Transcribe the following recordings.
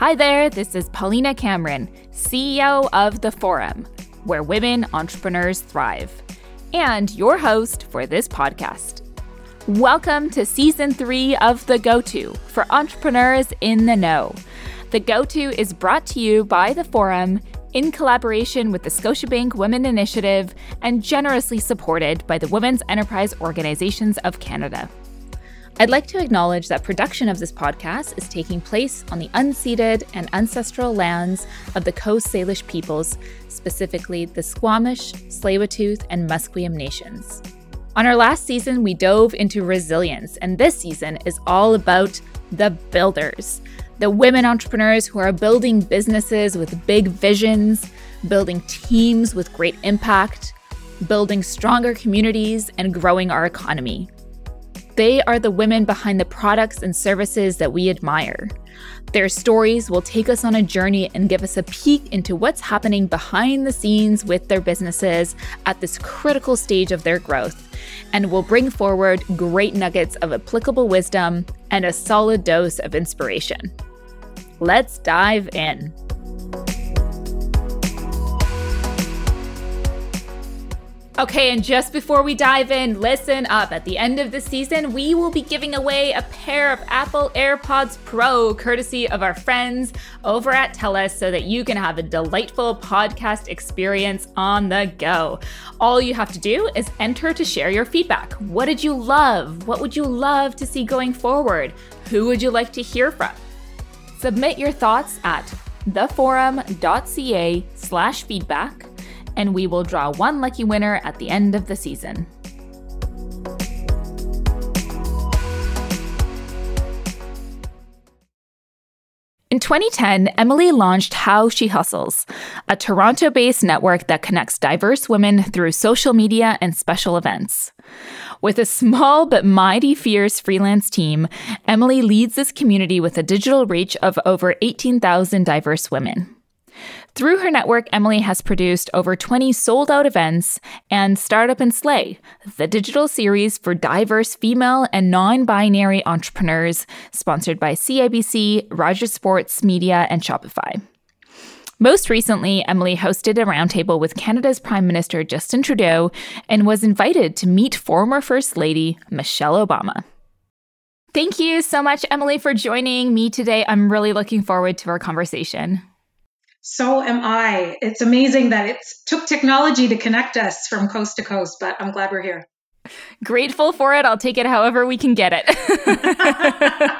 Hi there, this is Paulina Cameron, CEO of The Forum, where women entrepreneurs thrive, and your host for this podcast. Welcome to season three of The Go To for entrepreneurs in the know. The Go To is brought to you by The Forum in collaboration with the Scotiabank Women Initiative and generously supported by the Women's Enterprise Organizations of Canada. I'd like to acknowledge that production of this podcast is taking place on the unceded and ancestral lands of the Coast Salish peoples, specifically the Squamish, Tsleil-Waututh, and Musqueam nations. On our last season, we dove into resilience, and this season is all about the builders, the women entrepreneurs who are building businesses with big visions, building teams with great impact, building stronger communities, and growing our economy. They are the women behind the products and services that we admire. Their stories will take us on a journey and give us a peek into what's happening behind the scenes with their businesses at this critical stage of their growth, and will bring forward great nuggets of applicable wisdom and a solid dose of inspiration. Let's dive in. Okay, and just before we dive in, listen up. At the end of the season, we will be giving away a pair of Apple AirPods Pro, courtesy of our friends over at TELUS, so that you can have a delightful podcast experience on the go. All you have to do is enter to share your feedback. What did you love? What would you love to see going forward? Who would you like to hear from? Submit your thoughts at theforum.ca slash feedback and we will draw one lucky winner at the end of the season. In 2010, Emily launched How She Hustles, a Toronto based network that connects diverse women through social media and special events. With a small but mighty fierce freelance team, Emily leads this community with a digital reach of over 18,000 diverse women. Through her network, Emily has produced over 20 sold out events and Startup and Slay, the digital series for diverse female and non binary entrepreneurs, sponsored by CIBC, Rogers Sports Media, and Shopify. Most recently, Emily hosted a roundtable with Canada's Prime Minister Justin Trudeau and was invited to meet former First Lady Michelle Obama. Thank you so much, Emily, for joining me today. I'm really looking forward to our conversation. So am I. It's amazing that it took technology to connect us from coast to coast, but I'm glad we're here. Grateful for it. I'll take it however we can get it.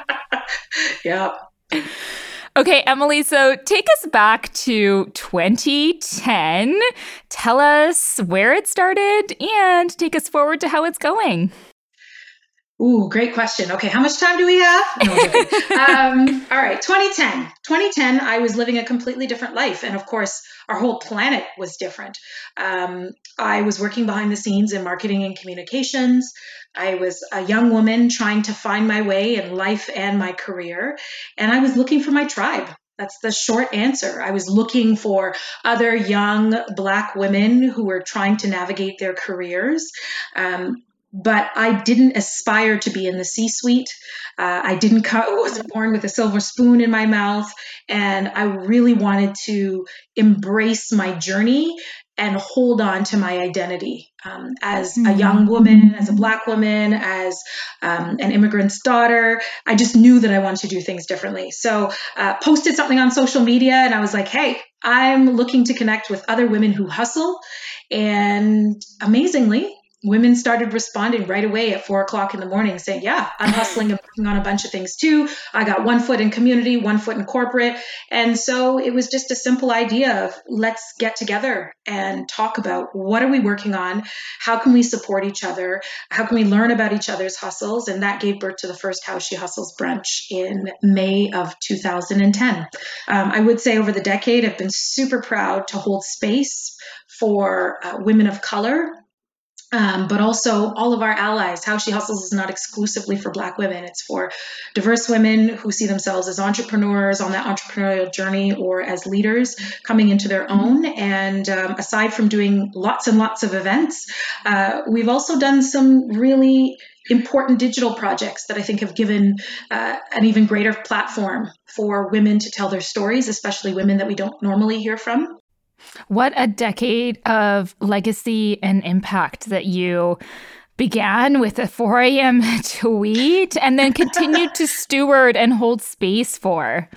yeah. Okay, Emily, so take us back to 2010. Tell us where it started and take us forward to how it's going. Ooh, great question. Okay, how much time do we have? No, um, all right, 2010. 2010, I was living a completely different life. And of course, our whole planet was different. Um, I was working behind the scenes in marketing and communications. I was a young woman trying to find my way in life and my career. And I was looking for my tribe. That's the short answer. I was looking for other young Black women who were trying to navigate their careers. Um, but I didn't aspire to be in the C-suite. Uh, I didn't co- wasn't born with a silver spoon in my mouth, and I really wanted to embrace my journey and hold on to my identity um, as a young woman, as a black woman, as um, an immigrant's daughter. I just knew that I wanted to do things differently. So, uh, posted something on social media, and I was like, "Hey, I'm looking to connect with other women who hustle." And amazingly, women started responding right away at four o'clock in the morning saying, Yeah, I'm hustling and working on a bunch of things too. I got one foot in community, one foot in corporate. And so it was just a simple idea of let's get together and talk about what are we working on? How can we support each other? How can we learn about each other's hustles? And that gave birth to the first How She Hustles brunch in May of 2010. Um, I would say over the decade, I've been super proud to hold space for uh, women of color um, but also all of our allies. How She Hustles is not exclusively for Black women, it's for diverse women who see themselves as entrepreneurs on that entrepreneurial journey or as leaders coming into their own. And um, aside from doing lots and lots of events, uh, we've also done some really important digital projects that I think have given uh, an even greater platform for women to tell their stories, especially women that we don't normally hear from. What a decade of legacy and impact that you began with a 4 a.m. tweet and then continued to steward and hold space for.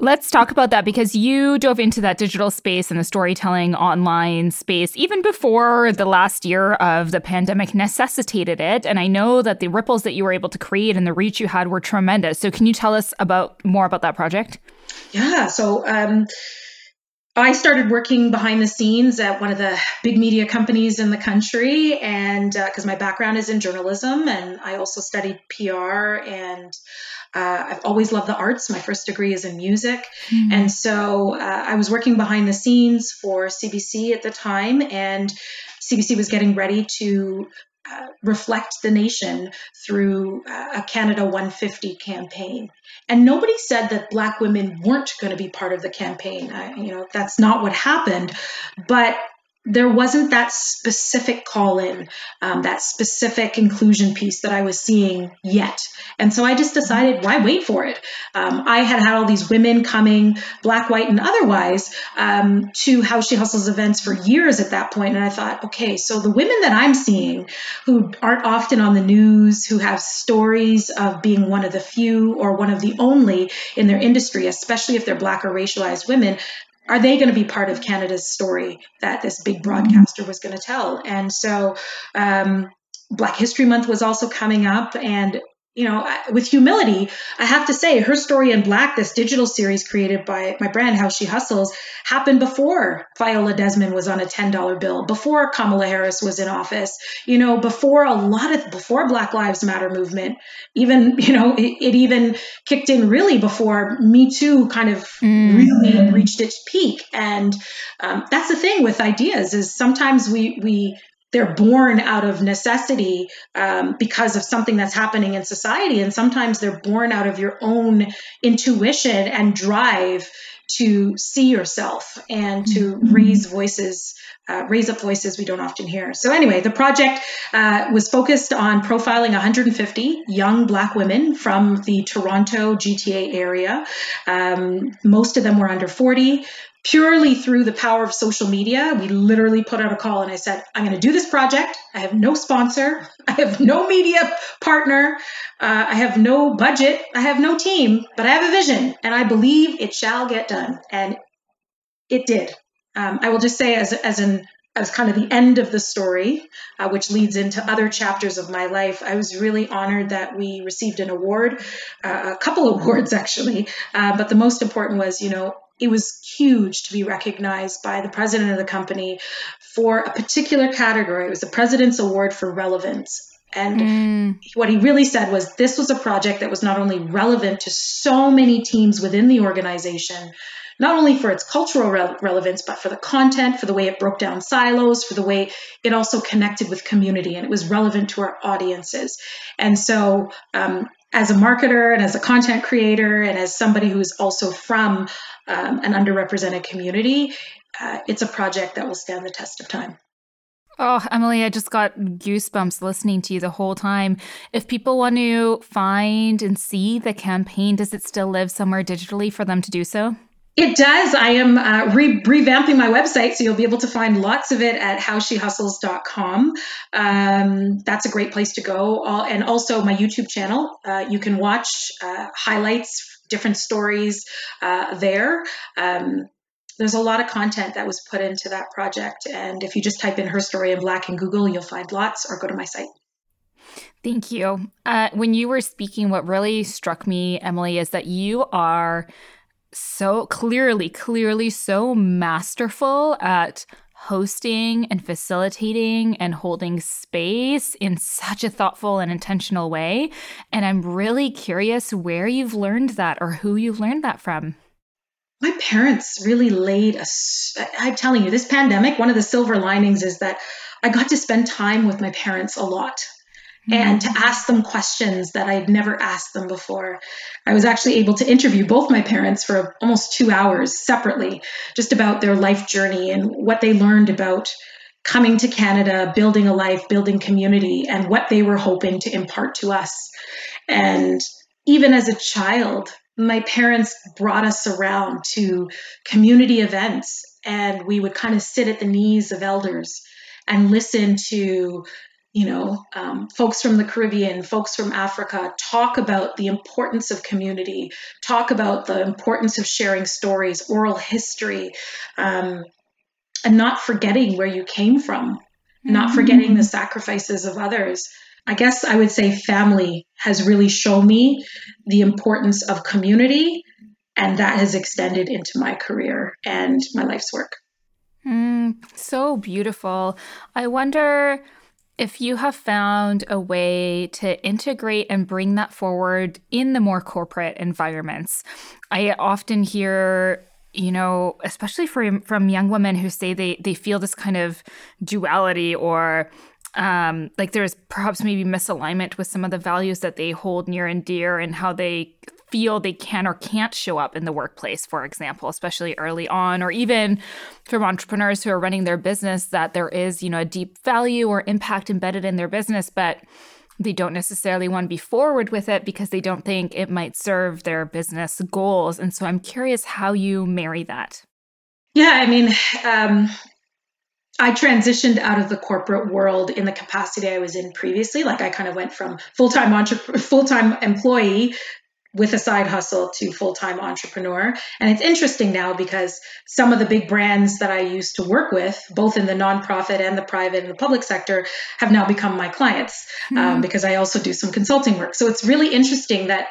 Let's talk about that because you dove into that digital space and the storytelling online space even before the last year of the pandemic necessitated it. And I know that the ripples that you were able to create and the reach you had were tremendous. So, can you tell us about more about that project? Yeah. So, um, I started working behind the scenes at one of the big media companies in the country, and because uh, my background is in journalism, and I also studied PR, and uh, I've always loved the arts. My first degree is in music, mm-hmm. and so uh, I was working behind the scenes for CBC at the time, and CBC was getting ready to uh, reflect the nation through uh, a Canada 150 campaign. And nobody said that Black women weren't going to be part of the campaign. You know, that's not what happened. But there wasn't that specific call in, um, that specific inclusion piece that I was seeing yet. And so I just decided, why wait for it? Um, I had had all these women coming, black, white, and otherwise, um, to How She Hustles events for years at that point. And I thought, okay, so the women that I'm seeing who aren't often on the news, who have stories of being one of the few or one of the only in their industry, especially if they're black or racialized women, are they going to be part of Canada's story that this big broadcaster was going to tell? And so, um, Black History Month was also coming up, and you know, with humility, I have to say her story in Black, this digital series created by my brand, How She Hustles, happened before Viola Desmond was on a $10 bill, before Kamala Harris was in office, you know, before a lot of, before Black Lives Matter movement, even, you know, it, it even kicked in really before Me Too kind of mm. really reached its peak. And um, that's the thing with ideas is sometimes we, we, they're born out of necessity um, because of something that's happening in society. And sometimes they're born out of your own intuition and drive to see yourself and to mm-hmm. raise voices uh, raise up voices we don't often hear. So anyway the project uh, was focused on profiling 150 young black women from the toronto gta area. Um, most of them were under 40 purely through the power of social media. We literally put out a call and I said, I'm going to do this project. I have no sponsor. I have no media partner. Uh, I have no budget. I have no team, but I have a vision and I believe it shall get done. And it did. Um, I will just say, as, as an as kind of the end of the story, uh, which leads into other chapters of my life, I was really honored that we received an award, uh, a couple awards actually. Uh, but the most important was, you know, it was huge to be recognized by the president of the company for a particular category. It was the President's Award for Relevance. And mm. what he really said was this was a project that was not only relevant to so many teams within the organization, not only for its cultural re- relevance, but for the content, for the way it broke down silos, for the way it also connected with community, and it was relevant to our audiences. And so, um, as a marketer and as a content creator, and as somebody who's also from um, an underrepresented community, uh, it's a project that will stand the test of time. Oh, Emily, I just got goosebumps listening to you the whole time. If people want to find and see the campaign, does it still live somewhere digitally for them to do so? It does. I am uh, re- revamping my website, so you'll be able to find lots of it at howshehustles.com. Um, that's a great place to go. All, and also my YouTube channel. Uh, you can watch uh, highlights, different stories uh, there. Um, there's a lot of content that was put into that project. And if you just type in her story in black in Google, you'll find lots, or go to my site. Thank you. Uh, when you were speaking, what really struck me, Emily, is that you are so clearly, clearly so masterful at hosting and facilitating and holding space in such a thoughtful and intentional way. And I'm really curious where you've learned that or who you've learned that from. My parents really laid a, I'm telling you, this pandemic, one of the silver linings is that I got to spend time with my parents a lot and mm-hmm. to ask them questions that I'd never asked them before. I was actually able to interview both my parents for almost two hours separately, just about their life journey and what they learned about coming to Canada, building a life, building community, and what they were hoping to impart to us. And even as a child, my parents brought us around to community events, and we would kind of sit at the knees of elders and listen to you know, um, folks from the Caribbean, folks from Africa talk about the importance of community, talk about the importance of sharing stories, oral history, um, and not forgetting where you came from, mm-hmm. not forgetting the sacrifices of others. I guess I would say family has really shown me the importance of community, and that has extended into my career and my life's work. Mm, so beautiful. I wonder if you have found a way to integrate and bring that forward in the more corporate environments, I often hear you know, especially from from young women who say they they feel this kind of duality or um, like there's perhaps maybe misalignment with some of the values that they hold near and dear and how they feel they can or can't show up in the workplace, for example, especially early on, or even from entrepreneurs who are running their business that there is, you know, a deep value or impact embedded in their business, but they don't necessarily want to be forward with it because they don't think it might serve their business goals. And so I'm curious how you marry that. Yeah, I mean, um, I transitioned out of the corporate world in the capacity I was in previously. Like I kind of went from full time entre- full time employee with a side hustle to full time entrepreneur. And it's interesting now because some of the big brands that I used to work with, both in the nonprofit and the private and the public sector, have now become my clients um, mm-hmm. um, because I also do some consulting work. So it's really interesting that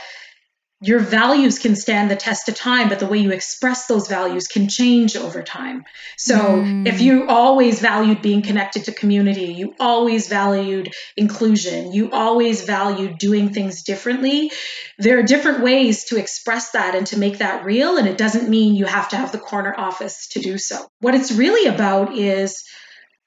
your values can stand the test of time, but the way you express those values can change over time. So mm. if you always valued being connected to community, you always valued inclusion, you always valued doing things differently, there are different ways to express that and to make that real. And it doesn't mean you have to have the corner office to do so. What it's really about is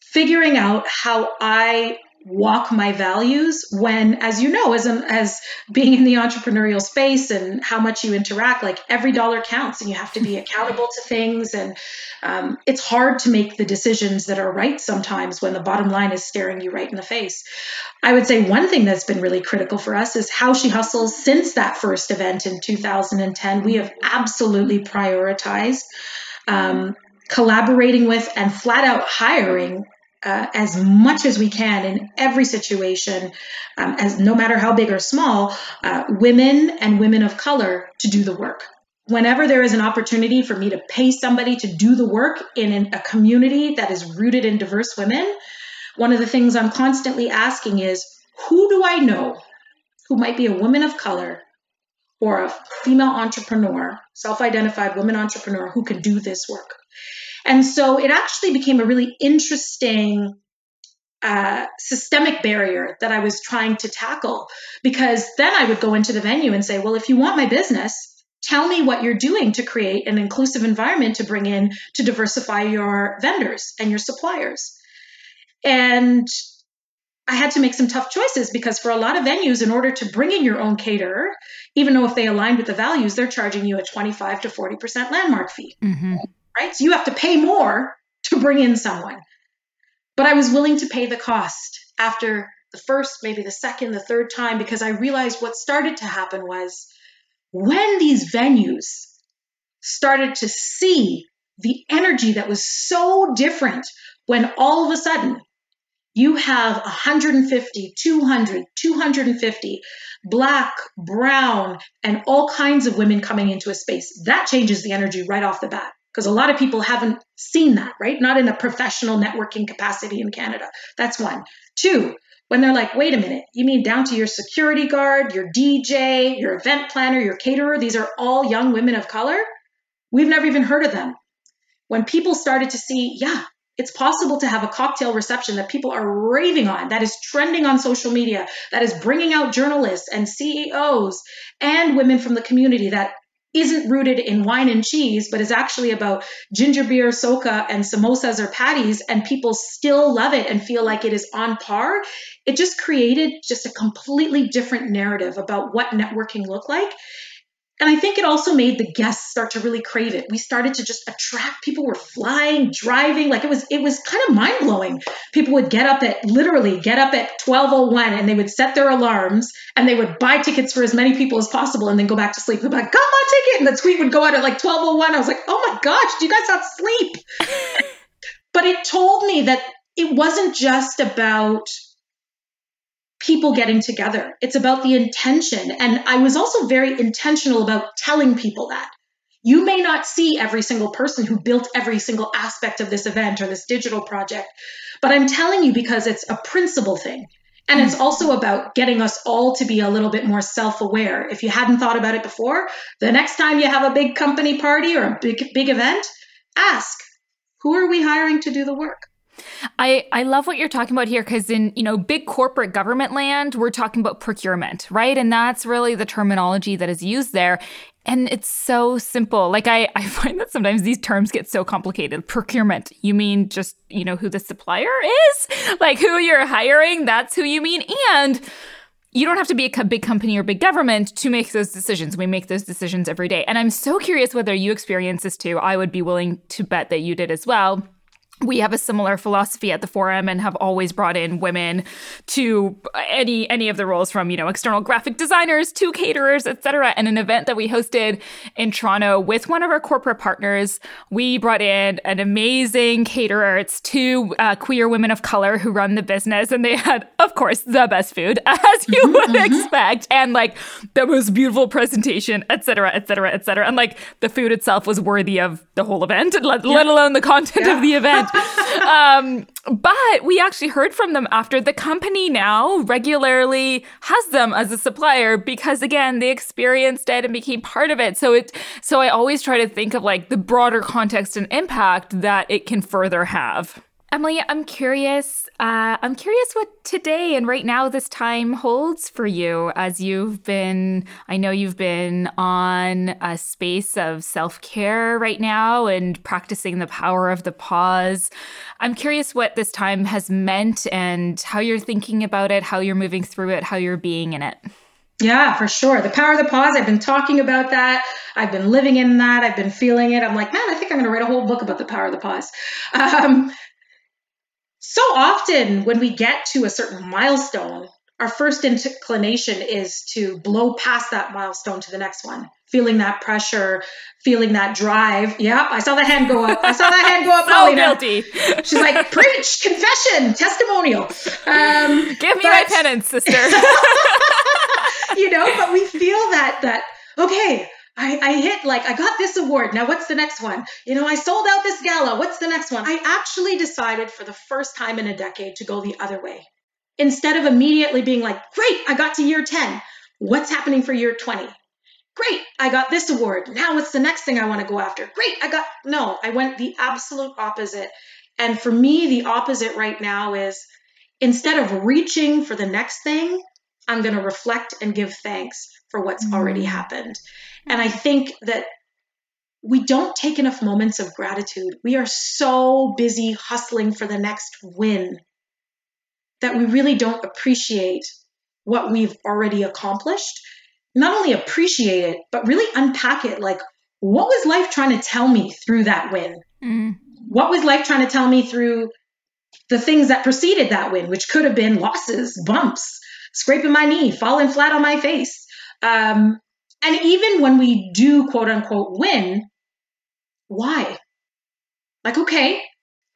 figuring out how I walk my values when as you know as as being in the entrepreneurial space and how much you interact like every dollar counts and you have to be accountable to things. And um, it's hard to make the decisions that are right sometimes when the bottom line is staring you right in the face. I would say one thing that's been really critical for us is how she hustles since that first event in 2010 we have absolutely prioritized um, collaborating with and flat out hiring uh, as much as we can in every situation, um, as no matter how big or small, uh, women and women of color to do the work. Whenever there is an opportunity for me to pay somebody to do the work in a community that is rooted in diverse women, one of the things I'm constantly asking is who do I know who might be a woman of color or a female entrepreneur, self identified woman entrepreneur who can do this work? And so it actually became a really interesting uh, systemic barrier that I was trying to tackle because then I would go into the venue and say, well, if you want my business, tell me what you're doing to create an inclusive environment to bring in to diversify your vendors and your suppliers. And I had to make some tough choices because for a lot of venues, in order to bring in your own caterer, even though if they aligned with the values, they're charging you a 25 to 40% landmark fee. Mm-hmm right? So you have to pay more to bring in someone. But I was willing to pay the cost after the first, maybe the second, the third time, because I realized what started to happen was when these venues started to see the energy that was so different when all of a sudden you have 150, 200, 250 black, brown, and all kinds of women coming into a space. That changes the energy right off the bat because a lot of people haven't seen that, right? Not in a professional networking capacity in Canada. That's one. Two, when they're like, wait a minute, you mean down to your security guard, your DJ, your event planner, your caterer, these are all young women of color? We've never even heard of them. When people started to see, yeah, it's possible to have a cocktail reception that people are raving on, that is trending on social media, that is bringing out journalists and CEOs and women from the community that isn't rooted in wine and cheese, but is actually about ginger beer, soca, and samosas or patties, and people still love it and feel like it is on par, it just created just a completely different narrative about what networking looked like. And I think it also made the guests start to really crave it. We started to just attract people were flying, driving, like it was it was kind of mind-blowing. People would get up at literally get up at 1201 and they would set their alarms and they would buy tickets for as many people as possible and then go back to sleep. They'd be like, got my ticket. And the tweet would go out at like 1201. I was like, oh my gosh, do you guys not sleep? but it told me that it wasn't just about people getting together. It's about the intention. And I was also very intentional about telling people that. You may not see every single person who built every single aspect of this event or this digital project, but I'm telling you because it's a principle thing. And it's mm-hmm. also about getting us all to be a little bit more self aware. If you hadn't thought about it before, the next time you have a big company party or a big, big event, ask who are we hiring to do the work? I, I love what you're talking about here because in you know big corporate government land we're talking about procurement right? And that's really the terminology that is used there. And it's so simple. Like I, I find that sometimes these terms get so complicated. Procurement you mean just you know who the supplier is? Like who you're hiring that's who you mean. And you don't have to be a big company or big government to make those decisions. We make those decisions every day. And I'm so curious whether you experience this too. I would be willing to bet that you did as well we have a similar philosophy at the forum and have always brought in women to any any of the roles from you know external graphic designers to caterers etc and an event that we hosted in toronto with one of our corporate partners we brought in an amazing caterer it's two uh, queer women of color who run the business and they had of course the best food as you mm-hmm, would mm-hmm. expect and like the most beautiful presentation etc etc etc and like the food itself was worthy of the whole event let, yeah. let alone the content yeah. of the event um, but we actually heard from them after the company now regularly has them as a supplier because again they experienced it and became part of it. So it so I always try to think of like the broader context and impact that it can further have. Emily, I'm curious. Uh, I'm curious what today and right now this time holds for you as you've been. I know you've been on a space of self care right now and practicing the power of the pause. I'm curious what this time has meant and how you're thinking about it, how you're moving through it, how you're being in it. Yeah, for sure. The power of the pause. I've been talking about that. I've been living in that. I've been feeling it. I'm like, man, I think I'm going to write a whole book about the power of the pause. Um, so often when we get to a certain milestone, our first inclination is to blow past that milestone to the next one, feeling that pressure, feeling that drive. Yeah, I saw the hand go up. I saw that hand go up. so Paulina. guilty. She's like, preach, confession, testimonial. Um, Give me but, my penance, sister. you know, but we feel that that okay, I, I hit like I got this award. Now what's the next one? You know, I sold out this gala. What's the next one? I actually decided for the first time in a decade to go the other way. Instead of immediately being like, great, I got to year 10. What's happening for year 20? Great, I got this award. Now what's the next thing I want to go after? Great, I got no, I went the absolute opposite. And for me, the opposite right now is instead of reaching for the next thing, I'm going to reflect and give thanks for what's mm. already happened. And I think that we don't take enough moments of gratitude. We are so busy hustling for the next win that we really don't appreciate what we've already accomplished. Not only appreciate it, but really unpack it like, what was life trying to tell me through that win? Mm. What was life trying to tell me through the things that preceded that win, which could have been losses, bumps, scraping my knee, falling flat on my face, um, and even when we do quote unquote win, why? Like, okay,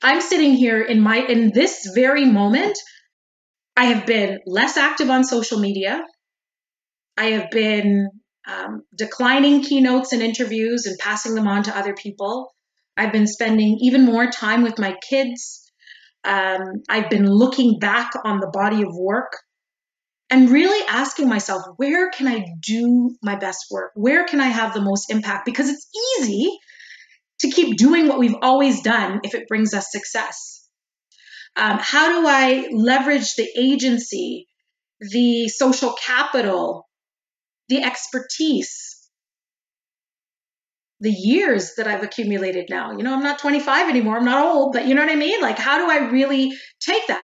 I'm sitting here in my in this very moment. I have been less active on social media. I have been um, declining keynotes and interviews and passing them on to other people. I've been spending even more time with my kids. Um, I've been looking back on the body of work and really asking myself, where can I do my best work? Where can I have the most impact? Because it's easy to keep doing what we've always done if it brings us success. Um, how do I leverage the agency, the social capital, the expertise the years that I've accumulated now. You know, I'm not 25 anymore. I'm not old, but you know what I mean? Like, how do I really take that?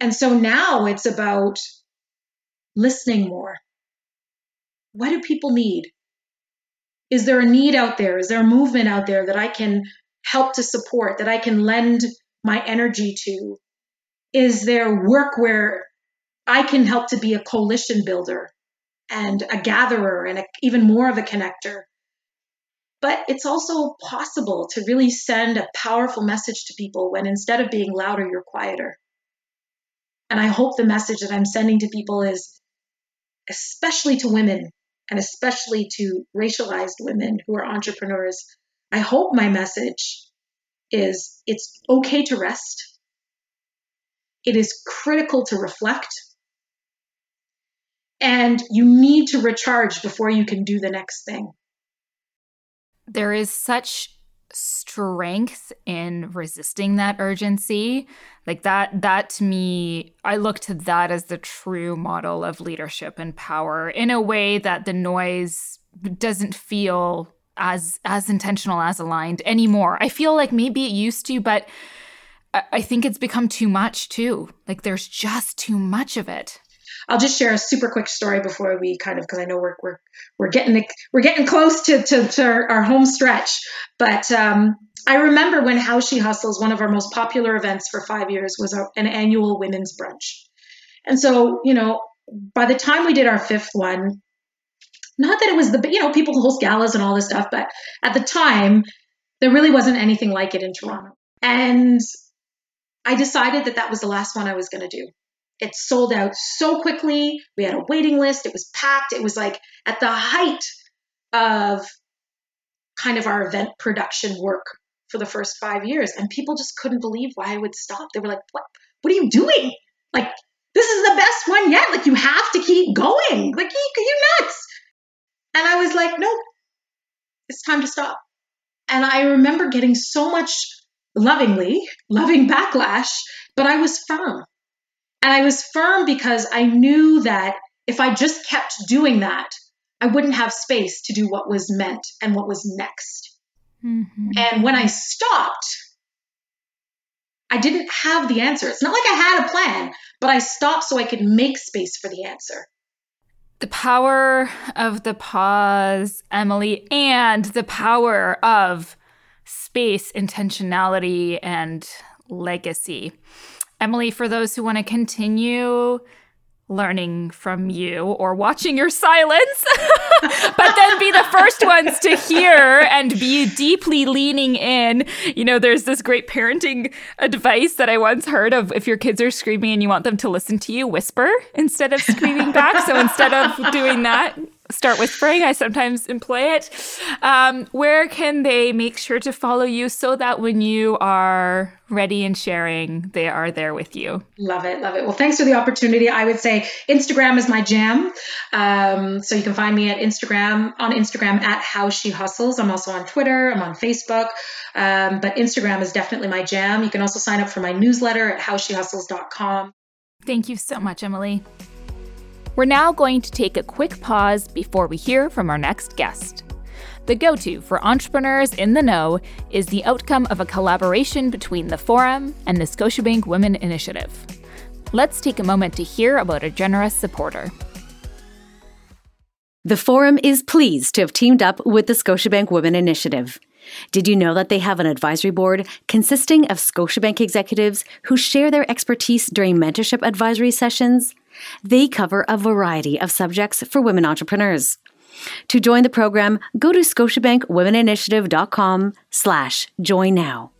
And so now it's about listening more. What do people need? Is there a need out there? Is there a movement out there that I can help to support, that I can lend my energy to? Is there work where I can help to be a coalition builder and a gatherer and a, even more of a connector? But it's also possible to really send a powerful message to people when instead of being louder, you're quieter. And I hope the message that I'm sending to people is, especially to women and especially to racialized women who are entrepreneurs, I hope my message is it's okay to rest. It is critical to reflect. And you need to recharge before you can do the next thing. There is such strength in resisting that urgency. Like that that to me i look to that as the true model of leadership and power in a way that the noise doesn't feel as as intentional as aligned anymore. I feel like maybe it used to but I, I think it's become too much too. Like there's just too much of it I'll just share a super quick story before we kind of because I know we're we're we're getting we're getting close to to, to our home stretch. But um, I remember when How She Hustles, one of our most popular events for five years, was an annual women's brunch. And so, you know, by the time we did our fifth one, not that it was the you know people host galas and all this stuff, but at the time there really wasn't anything like it in Toronto. And I decided that that was the last one I was going to do it sold out so quickly. We had a waiting list. It was packed. It was like at the height of kind of our event production work for the first five years. And people just couldn't believe why I would stop. They were like, what, what are you doing? Like, this is the best one yet. Like, you have to keep going. Like, you, you nuts. And I was like, nope, it's time to stop. And I remember getting so much lovingly, loving backlash, but I was firm. And I was firm because I knew that if I just kept doing that, I wouldn't have space to do what was meant and what was next. Mm-hmm. And when I stopped, I didn't have the answer. It's not like I had a plan, but I stopped so I could make space for the answer. The power of the pause, Emily, and the power of space, intentionality, and legacy. Emily, for those who want to continue learning from you or watching your silence, but then be the first ones to hear and be deeply leaning in. You know, there's this great parenting advice that I once heard of if your kids are screaming and you want them to listen to you, whisper instead of screaming back. So instead of doing that, start whispering. I sometimes employ it. Um, where can they make sure to follow you so that when you are ready and sharing, they are there with you? Love it. Love it. Well, thanks for the opportunity. I would say Instagram is my jam. Um, so you can find me at Instagram, on Instagram at How She Hustles. I'm also on Twitter, I'm on Facebook. Um, but Instagram is definitely my jam. You can also sign up for my newsletter at howshehustles.com. Thank you so much, Emily. We're now going to take a quick pause before we hear from our next guest. The go to for entrepreneurs in the know is the outcome of a collaboration between the Forum and the Scotiabank Women Initiative. Let's take a moment to hear about a generous supporter. The Forum is pleased to have teamed up with the Scotiabank Women Initiative. Did you know that they have an advisory board consisting of Scotiabank executives who share their expertise during mentorship advisory sessions? They cover a variety of subjects for women entrepreneurs. To join the program, go to scotiabankwomeninitiative.com slash join now.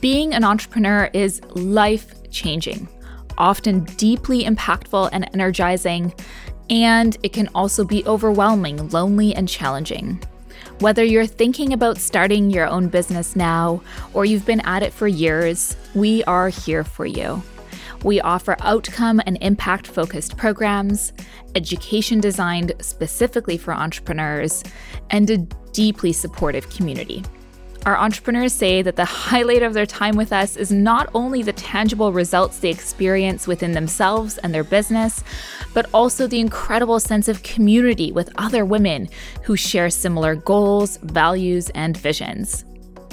Being an entrepreneur is life-changing, often deeply impactful and energizing, and it can also be overwhelming, lonely, and challenging. Whether you're thinking about starting your own business now or you've been at it for years, we are here for you. We offer outcome and impact focused programs, education designed specifically for entrepreneurs, and a deeply supportive community. Our entrepreneurs say that the highlight of their time with us is not only the tangible results they experience within themselves and their business, but also the incredible sense of community with other women who share similar goals, values, and visions.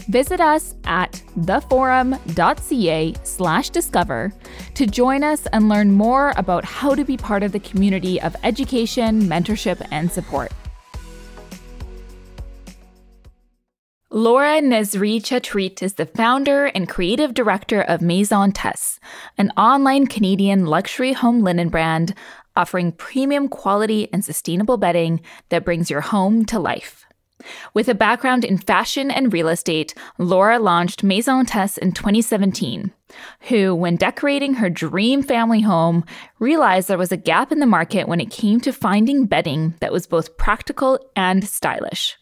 Visit us at theforum.ca slash discover to join us and learn more about how to be part of the community of education, mentorship, and support. Laura Nezri Chetrit is the founder and creative director of Maison Tess, an online Canadian luxury home linen brand offering premium quality and sustainable bedding that brings your home to life. With a background in fashion and real estate, Laura launched Maison Tess in 2017, who, when decorating her dream family home, realized there was a gap in the market when it came to finding bedding that was both practical and stylish.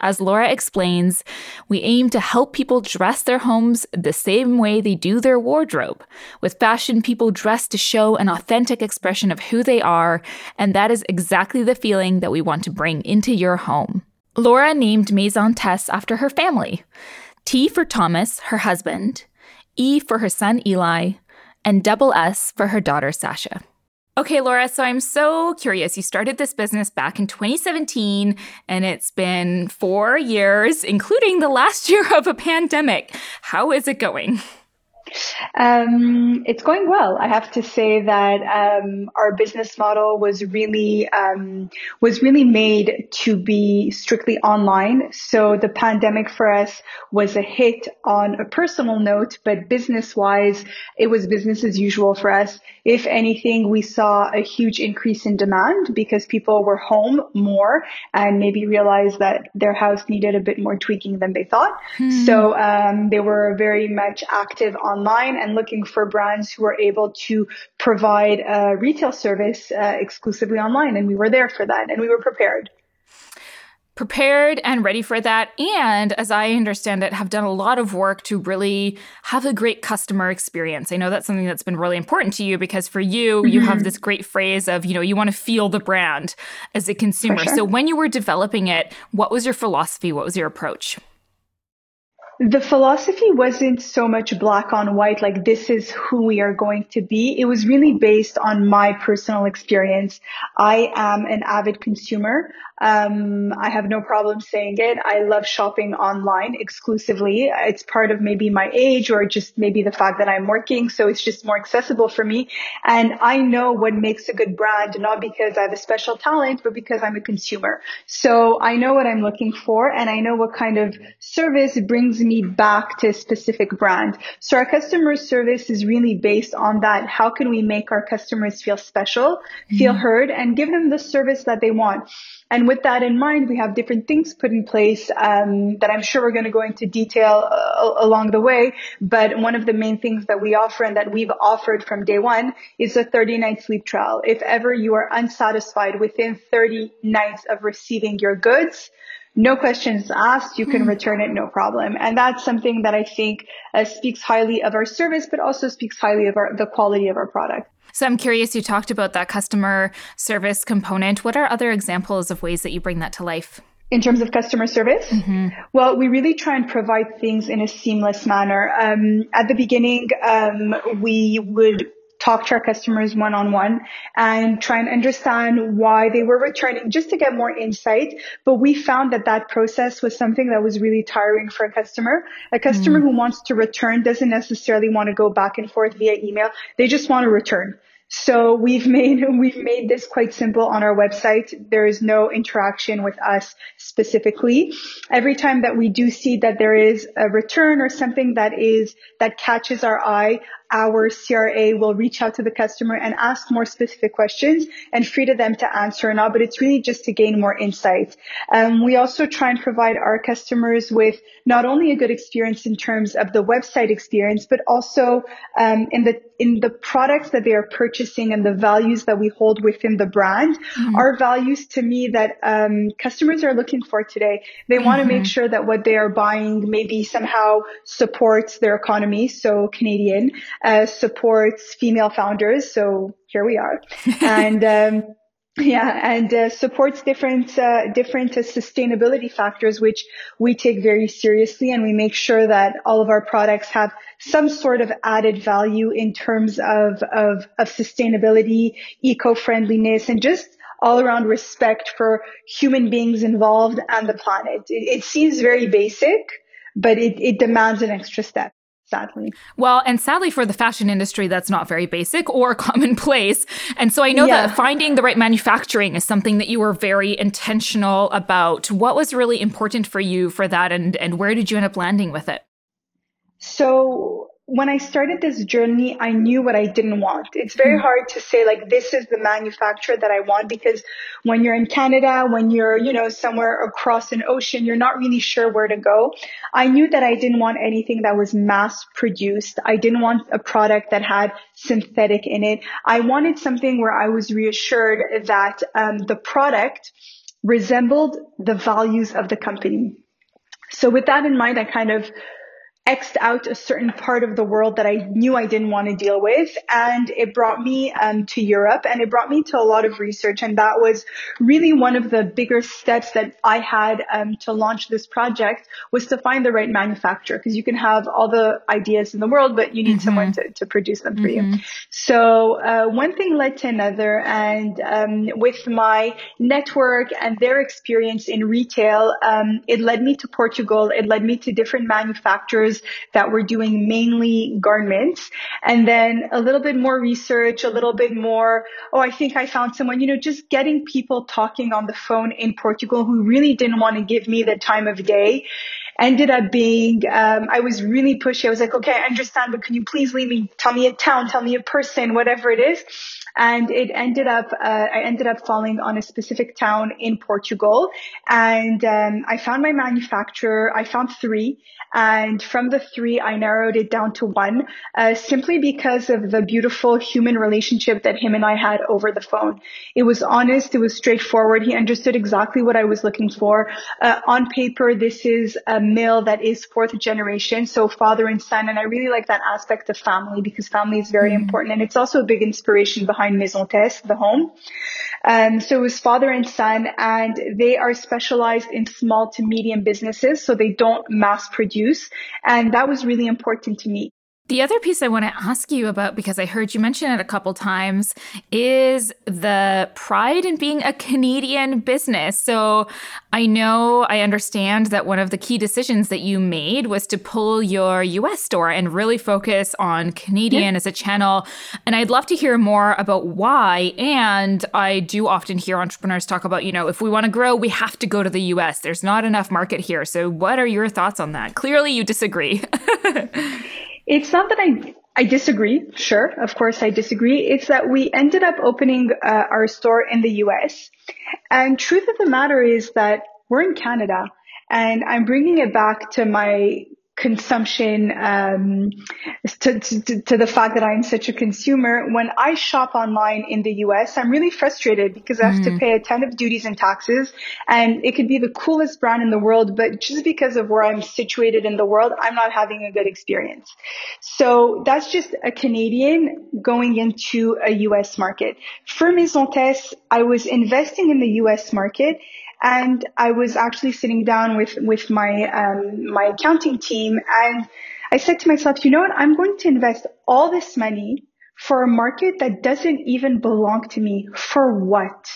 As Laura explains, we aim to help people dress their homes the same way they do their wardrobe, with fashion people dressed to show an authentic expression of who they are, and that is exactly the feeling that we want to bring into your home. Laura named Maison Tess after her family T for Thomas, her husband, E for her son Eli, and double S for her daughter Sasha. Okay, Laura, so I'm so curious. You started this business back in 2017, and it's been four years, including the last year of a pandemic. How is it going? Um, it's going well. I have to say that um, our business model was really um, was really made to be strictly online. So the pandemic for us was a hit on a personal note, but business wise, it was business as usual for us. If anything, we saw a huge increase in demand because people were home more and maybe realized that their house needed a bit more tweaking than they thought. Hmm. So um, they were very much active online and looking for brands who are able to provide a retail service uh, exclusively online. And we were there for that and we were prepared prepared and ready for that. And as I understand it, have done a lot of work to really have a great customer experience. I know that's something that's been really important to you because for you, mm-hmm. you have mm-hmm. this great phrase of, you know, you want to feel the brand as a consumer. Sure. So when you were developing it, what was your philosophy? What was your approach? The philosophy wasn't so much black on white, like this is who we are going to be. It was really based on my personal experience. I am an avid consumer. Um, I have no problem saying it. I love shopping online exclusively. It's part of maybe my age or just maybe the fact that I'm working. So it's just more accessible for me. And I know what makes a good brand, not because I have a special talent, but because I'm a consumer. So I know what I'm looking for and I know what kind of service brings me back to a specific brand. So our customer service is really based on that. How can we make our customers feel special, feel mm-hmm. heard and give them the service that they want? And with that in mind, we have different things put in place um, that I'm sure we're going to go into detail uh, along the way. But one of the main things that we offer and that we've offered from day one is a 30 night sleep trial. If ever you are unsatisfied within 30 nights of receiving your goods, no questions asked, you can hmm. return it, no problem. And that's something that I think uh, speaks highly of our service, but also speaks highly of our, the quality of our product. So I'm curious, you talked about that customer service component. What are other examples of ways that you bring that to life? In terms of customer service, mm-hmm. well, we really try and provide things in a seamless manner. Um, at the beginning, um, we would talk to our customers one on one and try and understand why they were returning just to get more insight. But we found that that process was something that was really tiring for a customer. A customer mm. who wants to return doesn't necessarily want to go back and forth via email. They just want to return. So we've made, we've made this quite simple on our website. There is no interaction with us specifically. Every time that we do see that there is a return or something that is, that catches our eye, our CRA will reach out to the customer and ask more specific questions and free to them to answer or not, but it's really just to gain more insight. Um, we also try and provide our customers with not only a good experience in terms of the website experience, but also um, in the in the products that they are purchasing and the values that we hold within the brand. Mm-hmm. Our values to me that um, customers are looking for today. They want to mm-hmm. make sure that what they are buying maybe somehow supports their economy, so Canadian, uh, supports female founders. So here we are. and um, Yeah, and uh, supports different uh, different uh, sustainability factors, which we take very seriously, and we make sure that all of our products have some sort of added value in terms of of, of sustainability, eco friendliness, and just all around respect for human beings involved and the planet. It, it seems very basic, but it, it demands an extra step sadly. Well, and sadly for the fashion industry, that's not very basic or commonplace. And so I know yeah. that finding the right manufacturing is something that you were very intentional about. What was really important for you for that, and, and where did you end up landing with it? So when I started this journey, I knew what I didn't want. It's very hmm. hard to say like this is the manufacturer that I want because when you're in Canada, when you're, you know, somewhere across an ocean, you're not really sure where to go. I knew that I didn't want anything that was mass produced. I didn't want a product that had synthetic in it. I wanted something where I was reassured that um, the product resembled the values of the company. So with that in mind, I kind of X'd out a certain part of the world that I knew I didn't want to deal with. And it brought me um, to Europe and it brought me to a lot of research. And that was really one of the bigger steps that I had um, to launch this project was to find the right manufacturer because you can have all the ideas in the world, but you need mm-hmm. someone to, to produce them for mm-hmm. you. So uh, one thing led to another. And um, with my network and their experience in retail, um, it led me to Portugal. It led me to different manufacturers that were doing mainly garments. And then a little bit more research, a little bit more, oh, I think I found someone, you know, just getting people talking on the phone in Portugal who really didn't want to give me the time of day ended up being um, I was really pushy. I was like, okay, I understand, but can you please leave me? Tell me a town, tell me a person, whatever it is and it ended up uh, I ended up falling on a specific town in Portugal, and um, I found my manufacturer. I found three, and from the three, I narrowed it down to one, uh, simply because of the beautiful human relationship that him and I had over the phone. It was honest, it was straightforward. He understood exactly what I was looking for. Uh, on paper, this is mill that is fourth generation, so father and son, and I really like that aspect of family because family is very mm-hmm. important, and it's also a big inspiration behind Maison Tess, the home. Um, so it was father and son, and they are specialized in small to medium businesses, so they don't mass produce. And that was really important to me. The other piece I want to ask you about, because I heard you mention it a couple times, is the pride in being a Canadian business. So I know, I understand that one of the key decisions that you made was to pull your US store and really focus on Canadian yeah. as a channel. And I'd love to hear more about why. And I do often hear entrepreneurs talk about, you know, if we want to grow, we have to go to the US. There's not enough market here. So what are your thoughts on that? Clearly, you disagree. It's not that I I disagree. Sure, of course I disagree. It's that we ended up opening uh, our store in the U.S. And truth of the matter is that we're in Canada, and I'm bringing it back to my consumption um, to, to, to, the fact that I'm such a consumer. When I shop online in the US, I'm really frustrated because I have mm. to pay a ton of duties and taxes and it could be the coolest brand in the world, but just because of where I'm situated in the world, I'm not having a good experience. So that's just a Canadian going into a US market. For Maison Tess, I was investing in the US market and I was actually sitting down with with my um, my accounting team, and I said to myself, you know what? I'm going to invest all this money for a market that doesn't even belong to me. For what?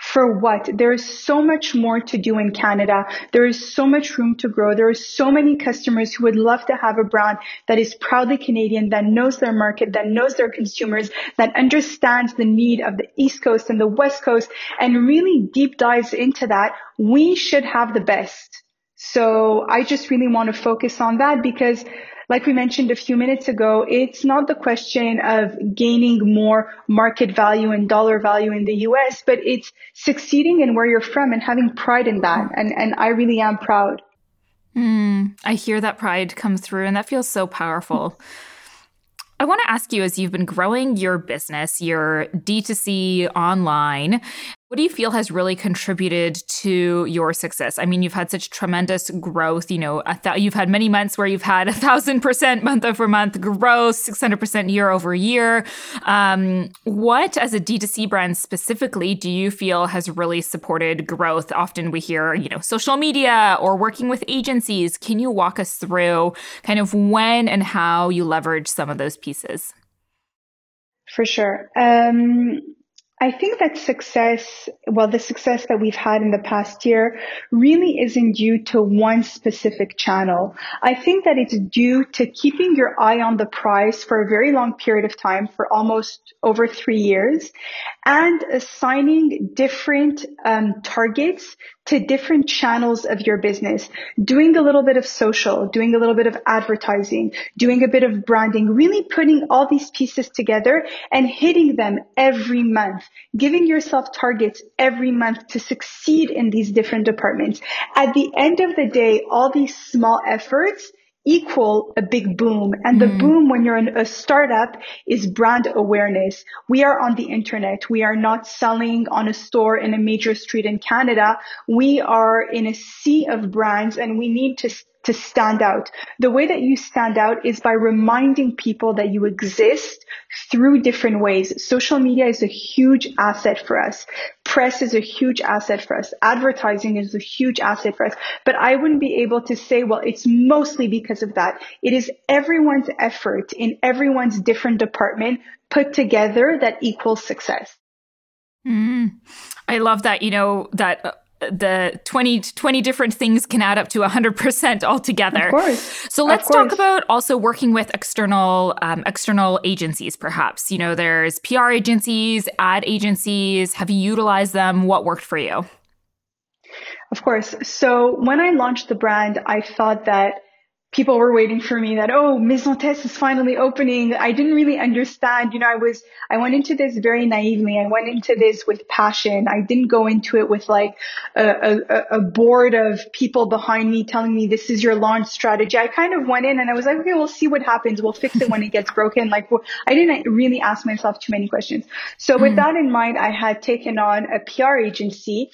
For what? There is so much more to do in Canada. There is so much room to grow. There are so many customers who would love to have a brand that is proudly Canadian, that knows their market, that knows their consumers, that understands the need of the East Coast and the West Coast and really deep dives into that. We should have the best. So I just really want to focus on that because like we mentioned a few minutes ago, it's not the question of gaining more market value and dollar value in the US, but it's succeeding in where you're from and having pride in that. And, and I really am proud. Mm, I hear that pride come through, and that feels so powerful. I want to ask you as you've been growing your business, your D2C online, What do you feel has really contributed to your success? I mean, you've had such tremendous growth. You know, th- you've had many months where you've had a thousand percent month over month growth, six hundred percent year over year. Um, what, as a D2C brand specifically, do you feel has really supported growth? Often we hear, you know, social media or working with agencies. Can you walk us through kind of when and how you leverage some of those pieces? For sure. Um, I think that success, well, the success that we've had in the past year really isn't due to one specific channel. I think that it's due to keeping your eye on the prize for a very long period of time, for almost over three years, and assigning different um, targets to different channels of your business, doing a little bit of social, doing a little bit of advertising, doing a bit of branding, really putting all these pieces together and hitting them every month, giving yourself targets every month to succeed in these different departments. At the end of the day, all these small efforts equal a big boom. And the mm. boom when you're in a startup is brand awareness. We are on the internet. We are not selling on a store in a major street in Canada. We are in a sea of brands and we need to to stand out. The way that you stand out is by reminding people that you exist through different ways. Social media is a huge asset for us. Press is a huge asset for us. Advertising is a huge asset for us. But I wouldn't be able to say, well, it's mostly because of that. It is everyone's effort in everyone's different department put together that equals success. Mm, I love that, you know, that the 20, 20 different things can add up to 100% altogether. Of course. So let's talk about also working with external um, external agencies perhaps. You know, there's PR agencies, ad agencies. Have you utilized them? What worked for you? Of course. So when I launched the brand, I thought that people were waiting for me that, oh, Maison Tess is finally opening. I didn't really understand. You know, I was, I went into this very naively. I went into this with passion. I didn't go into it with like a, a, a board of people behind me telling me this is your launch strategy. I kind of went in and I was like, okay, we'll see what happens. We'll fix it when it gets broken. Like I didn't really ask myself too many questions. So with mm. that in mind, I had taken on a PR agency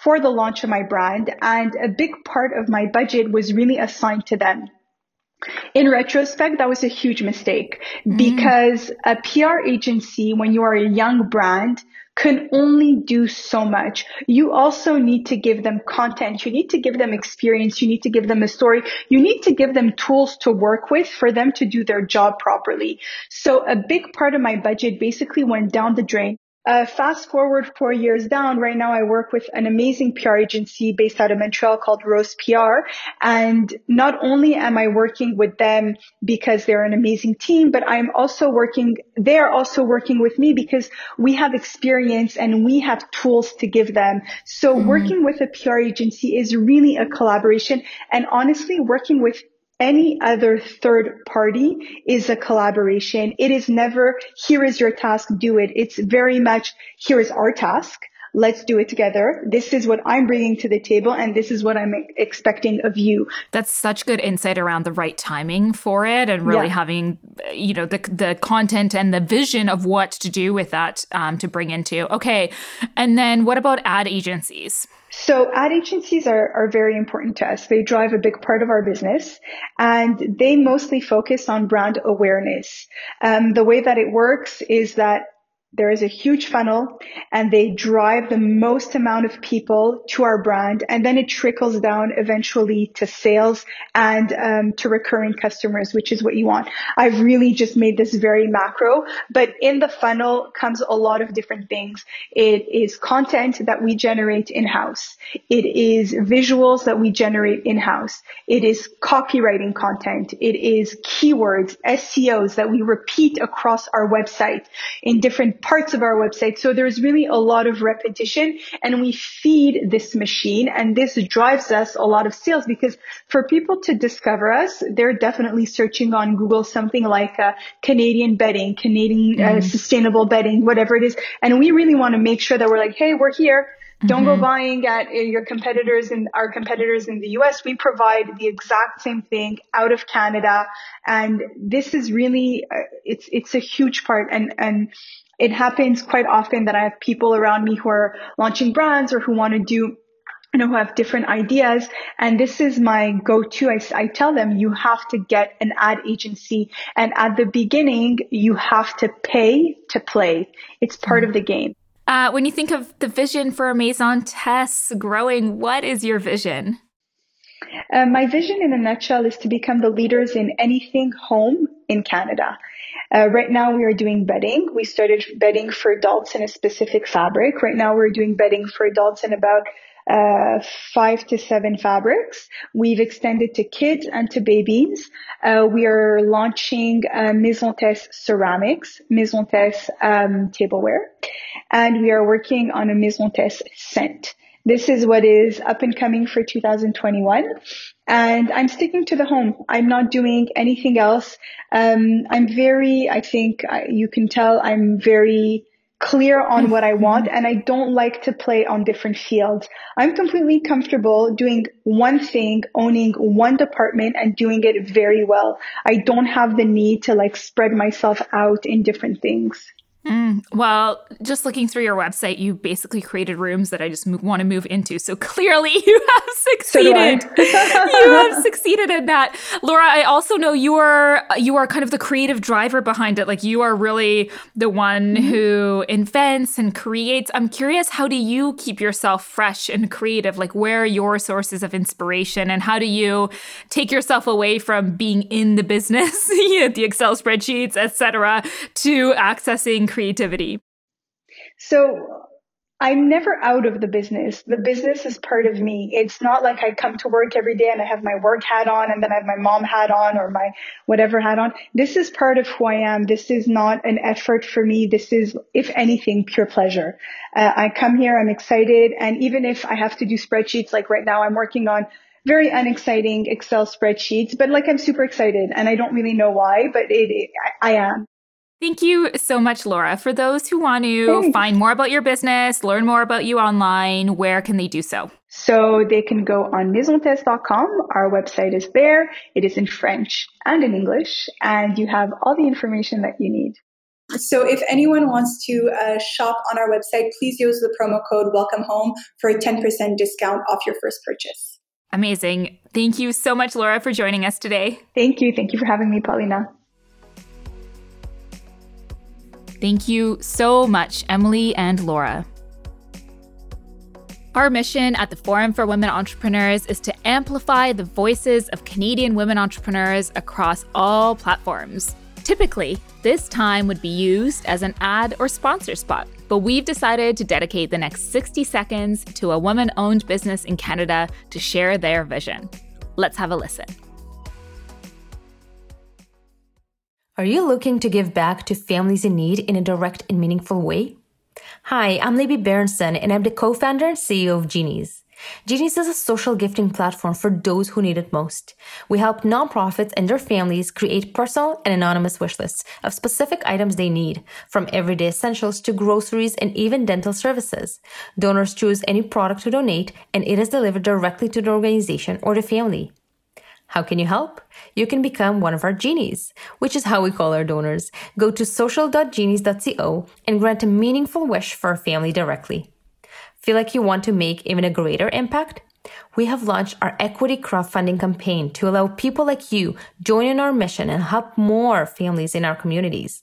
for the launch of my brand. And a big part of my budget was really assigned to them. In retrospect, that was a huge mistake mm. because a PR agency, when you are a young brand, can only do so much. You also need to give them content. You need to give them experience. You need to give them a story. You need to give them tools to work with for them to do their job properly. So a big part of my budget basically went down the drain. Uh, fast forward four years down, right now I work with an amazing PR agency based out of Montreal called Rose PR. And not only am I working with them because they're an amazing team, but I'm also working, they're also working with me because we have experience and we have tools to give them. So mm-hmm. working with a PR agency is really a collaboration. And honestly, working with any other third party is a collaboration. It is never, here is your task, do it. It's very much, here is our task. Let's do it together. This is what I'm bringing to the table and this is what I'm expecting of you. That's such good insight around the right timing for it and really yeah. having, you know, the, the content and the vision of what to do with that um, to bring into. Okay. And then what about ad agencies? So ad agencies are, are very important to us. They drive a big part of our business and they mostly focus on brand awareness. Um, the way that it works is that there is a huge funnel and they drive the most amount of people to our brand and then it trickles down eventually to sales and um, to recurring customers which is what you want. I've really just made this very macro but in the funnel comes a lot of different things. It is content that we generate in-house. It is visuals that we generate in-house. It is copywriting content. It is keywords seos that we repeat across our website in different parts of our website. So there's really a lot of repetition and we feed this machine and this drives us a lot of sales because for people to discover us, they're definitely searching on Google something like uh, Canadian bedding, Canadian uh, mm. sustainable bedding, whatever it is. And we really want to make sure that we're like, hey, we're here. Don't mm-hmm. go buying at uh, your competitors and our competitors in the US. We provide the exact same thing out of Canada. And this is really, uh, it's, it's a huge part. And, and it happens quite often that I have people around me who are launching brands or who want to do you know, who have different ideas. And this is my go-to. I, I tell them you have to get an ad agency. And at the beginning, you have to pay to play. It's part mm-hmm. of the game. Uh, when you think of the vision for Maison Tess growing, what is your vision? Uh, my vision in a nutshell is to become the leaders in anything home in Canada. Uh, right now we are doing bedding. We started bedding for adults in a specific fabric. Right now we're doing bedding for adults in about uh, five to seven fabrics. We've extended to kids and to babies. Uh, we are launching uh, Maison Tess ceramics, Maison Tess um, tableware, and we are working on a Maison Tess scent. This is what is up and coming for 2021. And I'm sticking to the home. I'm not doing anything else. Um, I'm very, I think you can tell I'm very clear on what I mm-hmm. want and I don't like to play on different fields. I'm completely comfortable doing one thing, owning one department and doing it very well. I don't have the need to like spread myself out in different things. Mm, well, just looking through your website, you basically created rooms that I just want to move into. So clearly, you have succeeded. So you have succeeded in that, Laura. I also know you are you are kind of the creative driver behind it. Like you are really the one mm-hmm. who invents and creates. I'm curious, how do you keep yourself fresh and creative? Like, where are your sources of inspiration, and how do you take yourself away from being in the business, the Excel spreadsheets, etc., to accessing creativity? So I'm never out of the business. The business is part of me. It's not like I come to work every day and I have my work hat on and then I have my mom hat on or my whatever hat on. This is part of who I am. This is not an effort for me. This is, if anything, pure pleasure. Uh, I come here, I'm excited. And even if I have to do spreadsheets, like right now I'm working on very unexciting Excel spreadsheets, but like I'm super excited and I don't really know why, but it, I, I am. Thank you so much, Laura. For those who want to Thanks. find more about your business, learn more about you online, where can they do so? So they can go on maisontess.com. Our website is there. It is in French and in English, and you have all the information that you need. So if anyone wants to uh, shop on our website, please use the promo code Welcome Home for a 10% discount off your first purchase. Amazing. Thank you so much, Laura, for joining us today. Thank you. Thank you for having me, Paulina. Thank you so much, Emily and Laura. Our mission at the Forum for Women Entrepreneurs is to amplify the voices of Canadian women entrepreneurs across all platforms. Typically, this time would be used as an ad or sponsor spot, but we've decided to dedicate the next 60 seconds to a woman owned business in Canada to share their vision. Let's have a listen. Are you looking to give back to families in need in a direct and meaningful way? Hi, I'm Libby Berenson, and I'm the co-founder and CEO of Genies. Genies is a social gifting platform for those who need it most. We help nonprofits and their families create personal and anonymous wish lists of specific items they need, from everyday essentials to groceries and even dental services. Donors choose any product to donate, and it is delivered directly to the organization or the family. How can you help? You can become one of our genies, which is how we call our donors. Go to social.genies.co and grant a meaningful wish for a family directly. Feel like you want to make even a greater impact? We have launched our equity crowdfunding campaign to allow people like you join in our mission and help more families in our communities.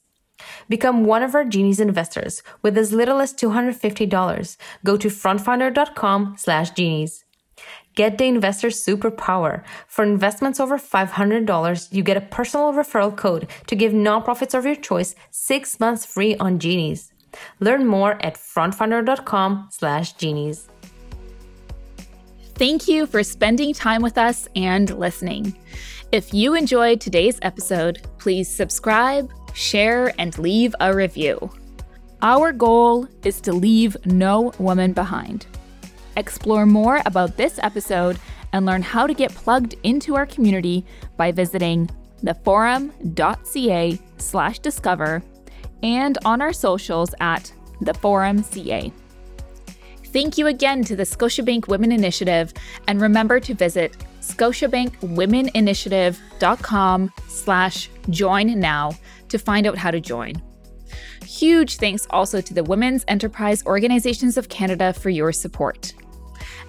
Become one of our Genies investors with as little as $250. Go to frontfundr.com slash genies. Get the investor superpower. For investments over $500, you get a personal referral code to give nonprofits of your choice six months free on Genies. Learn more at frontfundr.com slash genies. Thank you for spending time with us and listening. If you enjoyed today's episode, please subscribe, share, and leave a review. Our goal is to leave no woman behind. Explore more about this episode and learn how to get plugged into our community by visiting theforum.ca slash discover and on our socials at theforumca. Thank you again to the Scotiabank Women Initiative and remember to visit scotiabankwomeninitiative.com slash join now to find out how to join. Huge thanks also to the Women's Enterprise Organizations of Canada for your support.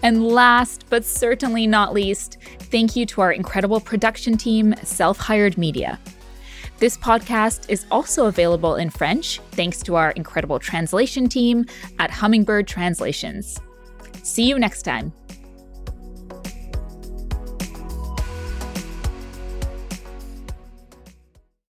And last but certainly not least, thank you to our incredible production team, Self Hired Media. This podcast is also available in French thanks to our incredible translation team at Hummingbird Translations. See you next time.